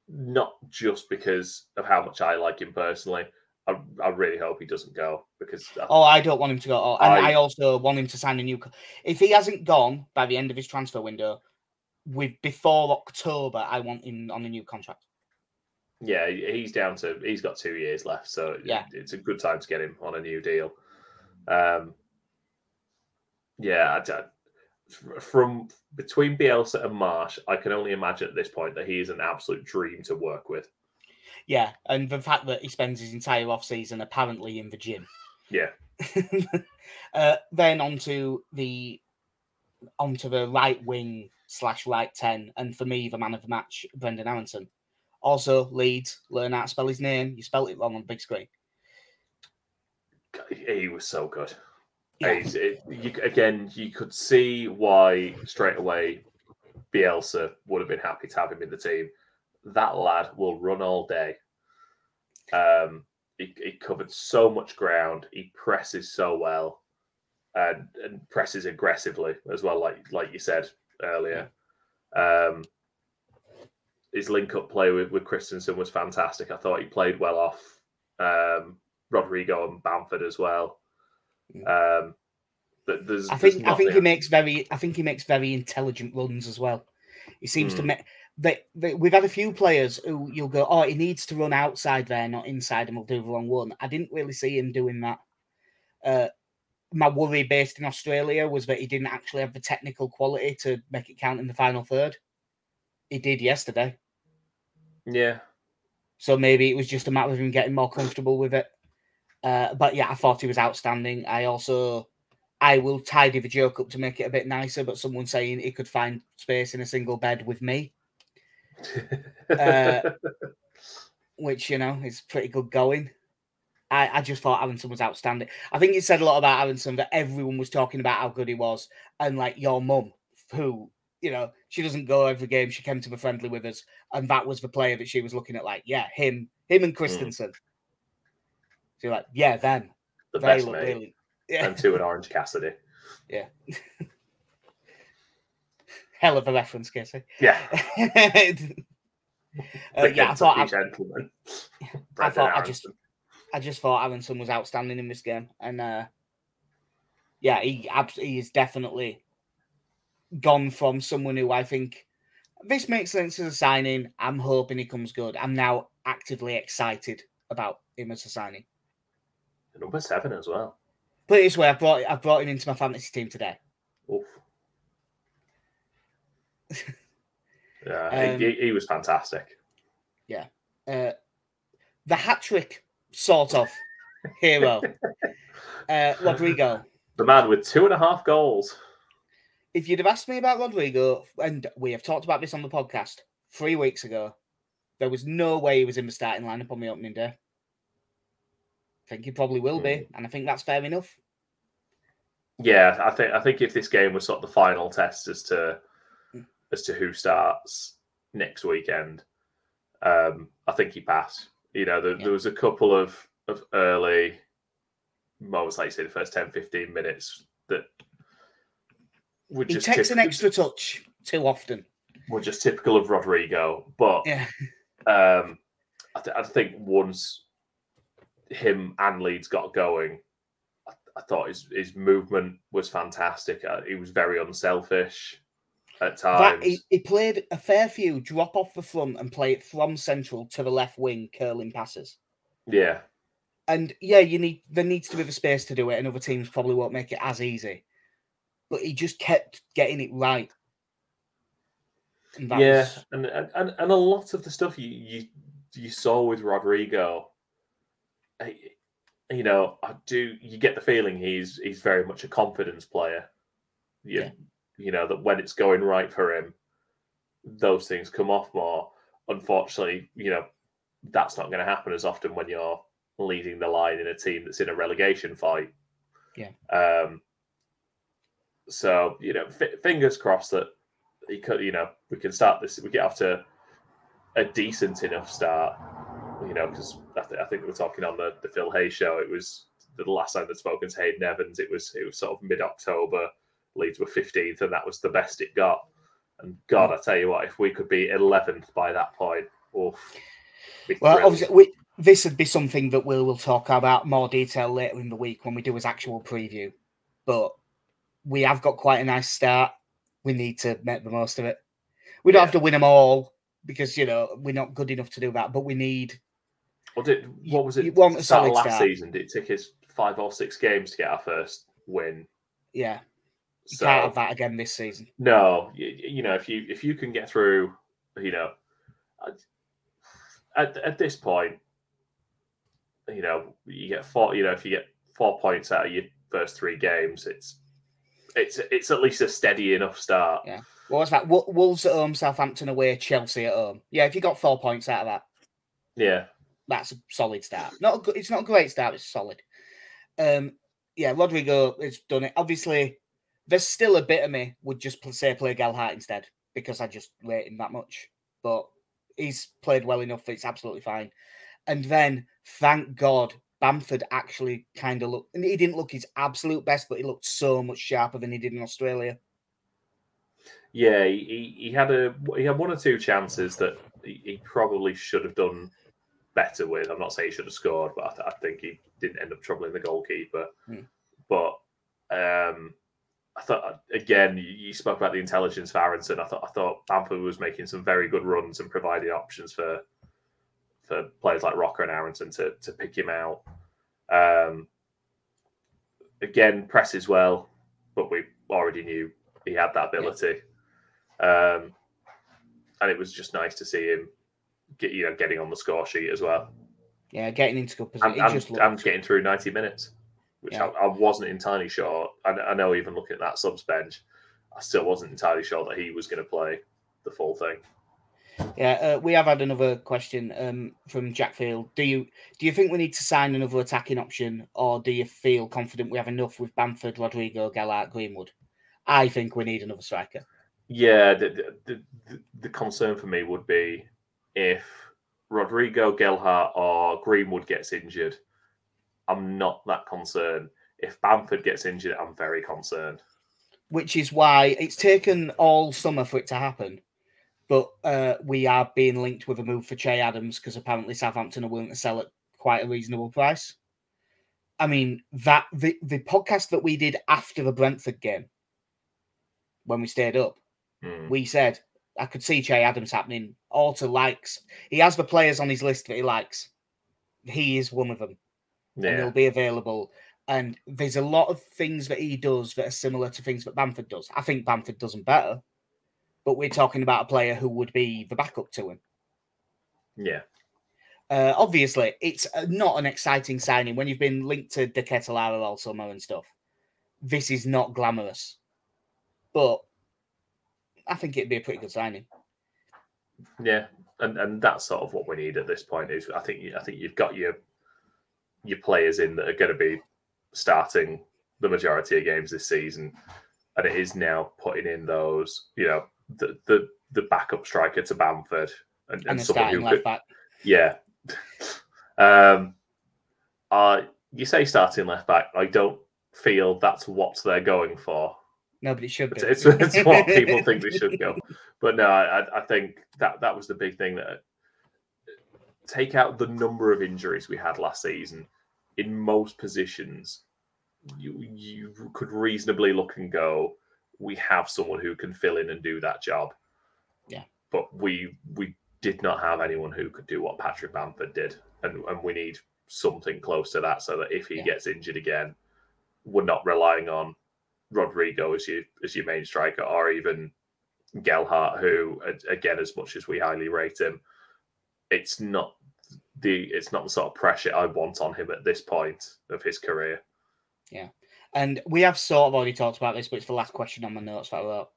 not just because of how much I like him personally. I, I really hope he doesn't go because I oh, I don't want him to go. Oh, and I- I, also want him to sign a new. If he hasn't gone by the end of his transfer window, with before October, I want him on a new contract. Yeah, he's down to he's got two years left, so Yeah. it's a good time to get him on a new deal. Um, yeah, I, I- from between Bielsa and Marsch, I can only imagine at this point that he is an absolute dream to work with. Yeah, and the fact that he spends his entire off season apparently in the gym. Yeah, uh, then onto the onto the right wing slash right ten, and for me, the man of the match, Brenden Aaronson. Also, Leeds, learn how to spell his name. You spelled it wrong on the big screen. he was so good. Yeah. It- you, again, you could see why straight away Bielsa would have been happy to have him in the team. That lad will run all day. Um, he, he covered so much ground. He presses so well, and, and presses aggressively as well. Like like you said earlier, um, his link up play with with Kristensen was fantastic. I thought he played well off um, Rodrigo and Bamford as well. Um, but there's, I think I think he makes very I think he makes very intelligent runs as well. He seems to Hmm. make they, they, we've had a few players who you'll go, oh, he needs to run outside there, not inside, and we'll do the wrong one. I didn't really see him doing that. Uh, my worry based in Australia was that he didn't actually have the technical quality to make it count in the final third. He did yesterday. Yeah. So maybe it was just a matter of him getting more comfortable with it. Uh, but yeah, I thought he was outstanding. I also, I will tidy the joke up to make it a bit nicer. But someone saying he could find space in a single bed with me, Uh, which you know is pretty good going. I, I just thought Aaronson was outstanding. I think it said a lot about Aaronson that everyone was talking about how good he was, and like your mum, who you know she doesn't go every game. She came to the friendly with us, and that was the player that she was looking at. Like, yeah, him, him, and Kristensen. So you're like, yeah, them. the They best look mate, really, yeah, and two in Orange Cassidy. Yeah. Hell of a reference, Casey. Yeah, uh, yeah, I thought Kentucky gentleman. I thought I just I just thought Aaronson was outstanding in this game, and uh, yeah, he he is definitely gone from someone who I think this makes sense as a signing. I'm hoping he comes good. I'm now actively excited about him as a signing. The number seven as well. Put it this way, I brought I brought him into my fantasy team today. Oof. yeah, Um, he, he was fantastic. Yeah, uh, the hat trick sort of hero, uh, Rodrigo. The man with two and a half goals. If you'd have asked me about Rodrigo, and we have talked about this on the podcast three weeks ago, there was no way he was in the starting lineup on the opening day. I think he probably will be, and I think that's fair enough. Yeah, I think I think if this game was sort of the final test as to Mm. as to who starts next weekend, um, I think he passed. You know, there, Yeah. there was a couple of of early moments, like you say, the first 10, 15 minutes that were He takes an extra touch too often. were just typical of Rodrigo. But Yeah. um, I, th- I think once him and Leeds got going, I, I thought his, his movement was fantastic. Uh, he was very unselfish at That times. he, he played a fair few drop off the front and play it from central to the left wing, curling passes. Yeah, And yeah, you need there needs to be the space to do it, and other teams probably won't make it as easy. But he just kept getting it right. And yeah, was- and, and and a lot of the stuff you you, you saw with Rodrigo, I- you know, I do. You get the feeling he's he's very much a confidence player. You, Yeah. you know that when it's going right for him, those things come off more. Unfortunately, you know that's not going to happen as often when you're leading the line in a team that's in a relegation fight. Yeah. Um. So you know, f- fingers crossed that he could. You know, we can start this. We get off to a decent enough start. You know, because I, th- I think we were talking on the, the Phil Hayes show. It was the last time they'd spoken to Hayden Evans. It was it was sort of mid October. Leeds were fifteenth, and that was the best it got. And God, I tell you what, if we could be eleventh by that point, oof, well, obviously, we, this would be something that we'll will talk about more detail later in the week when we do his actual preview. But we have got quite a nice start. We need to make the most of it. We don't Yeah. have to win them all because you know we're not good enough to do that. But we need Well, did, what was it? you want a solid last start. season? Did it take us five or six games to get our first win? yeah, you So can't have that again this season. no, you, you know, if you if you can get through, you know, at at this point, you know, you get four. You know, if you get four points out of your first three games, it's it's it's at least a steady enough start. Yeah. What was that? Wo- Wolves at home, Southampton away, Chelsea at home. Yeah, if you got four points out of that, Yeah, that's a solid start. Not a good, it's not a great start, it's solid. Um, yeah, Rodrigo has done it. Obviously, there's still a bit of me would just say play Gelhardt instead because I just rate him that much. But he's played well enough; it's absolutely fine. And then, thank God, Bamford actually kind of looked. And he didn't look his absolute best, but he looked so much sharper than he did in Australia. yeah. He, he had a he had one or two chances that he, probably should have done better with. I'm not saying he should have scored, but I, th- I think he didn't end up troubling the goalkeeper. Hmm. But um, I thought again, you, you spoke about the intelligence for Aaronson. I thought I thought Bamford was making some very good runs and providing options for for players like Roca and Aaronson to to pick him out. Um, again, presses well, but we already knew he had that ability. Um, and it was just nice to see him get you know getting on the score sheet as well Yeah, getting into good position. Just and looked. getting through 90 minutes, which Yeah. I, I wasn't entirely sure. I, I know even looking at that subs bench, I still wasn't entirely sure that he was going to play the full thing. Yeah, uh, we have had another question um, from Jack Field. Do you do you think we need to sign another attacking option, or do you feel confident we have enough with Bamford, Rodrigo, Gelhardt, Greenwood? I think we need another striker. Yeah, the, the, the, the concern for me would be if Rodrigo, Gelhardt, or Greenwood gets injured. I'm not that concerned. If Bamford gets injured, I'm very concerned. which is why it's taken all summer for it to happen. But uh, we are being linked with a move for Che Adams because apparently Southampton are willing to sell at quite a reasonable price. I mean that the the podcast that we did after the Brentford game, when we stayed up, Hmm. we said I could see Che Adams happening. Orta likes he has the players on his list that he likes. He is one of them and he'll be available. And there's a lot of things that he does that are similar to things that Bamford does. I think Bamford does them better, but we're talking about a player who would be the backup to him. yeah, Uh, obviously, it's uh, not an exciting signing when you've been linked to De Ketelaere all summer and stuff. This is not glamorous, but I think it'd be a pretty good signing. yeah, and and that's sort of what we need at this point. Is I think I think you've got your your players in that are going to be starting the majority of games this season, and it is now putting in those, you know, the the, the backup striker to Bamford and, And and the someone starting who left could, back. yeah. um, uh, you say starting left back. I don't feel that's what they're going for. No, but it should be. It's, it's, it's what people think they should go. But no, I, I think that that was the big thing that take out the number of injuries we had last season. In most positions, you you could reasonably look and go, we have someone who can fill in and do that job. Yeah. But we we did not have anyone who could do what Patrick Bamford did, and and we need something close to that so that if he Yeah. gets injured again, we're not relying on Rodrigo as your as your main striker, or even Gelhardt, who again, as much as we highly rate him, it's not the it's not the sort of pressure I want on him at this point of his career. And we have sort of already talked about this, but it's the last question on my notes that I wrote.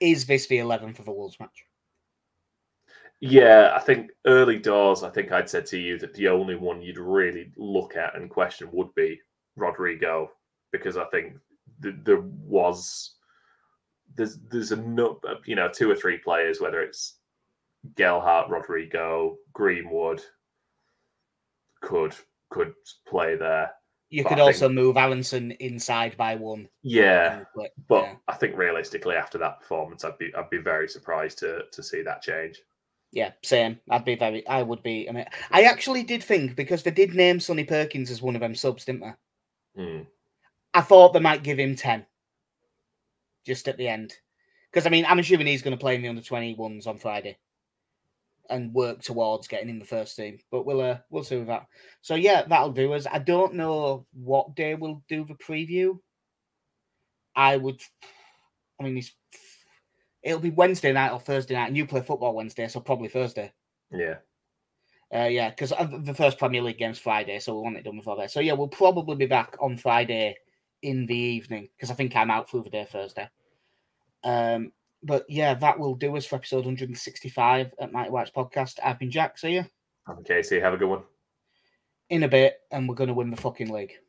Is this the 11 for the Wolves match? Yeah, I think early doors, I think I'd said to you that the only one you'd really look at and question would be Rodrigo, because I think th- there was there's there's a nu- you know two or three players, whether it's Gelhardt, Rodrigo, Greenwood, could could play there. You But could think- also move Aaronson inside by one. Yeah, put- but yeah. I think realistically, after that performance, I'd be I'd be very surprised to to see that change. Yeah, same. I'd be very. I would be. I mean, I actually did think because they did name Sonny Perkins as one of them subs, didn't they? Hmm. I thought they might give him ten, just at the end, because I mean, I'm assuming he's going to play in the under twenty ones on Friday, and work towards getting in the first team. But we'll uh, we'll see with that. So yeah, that'll do us. I don't know what day we'll do the preview. I would. I mean, it's, it'll be Wednesday night or Thursday night, and you play football Wednesday, so probably Thursday. Yeah. Uh, yeah, because the first Premier League game's Friday, so we want it done before that. So yeah, we'll probably be back on Friday in the evening because I think I'm out through the day Thursday. Um, but yeah, that will do us for episode 165 at Mighty White's podcast. I've been Jack. See you I'm Casey. Have a good one. in a bit, and we're going to win the fucking league.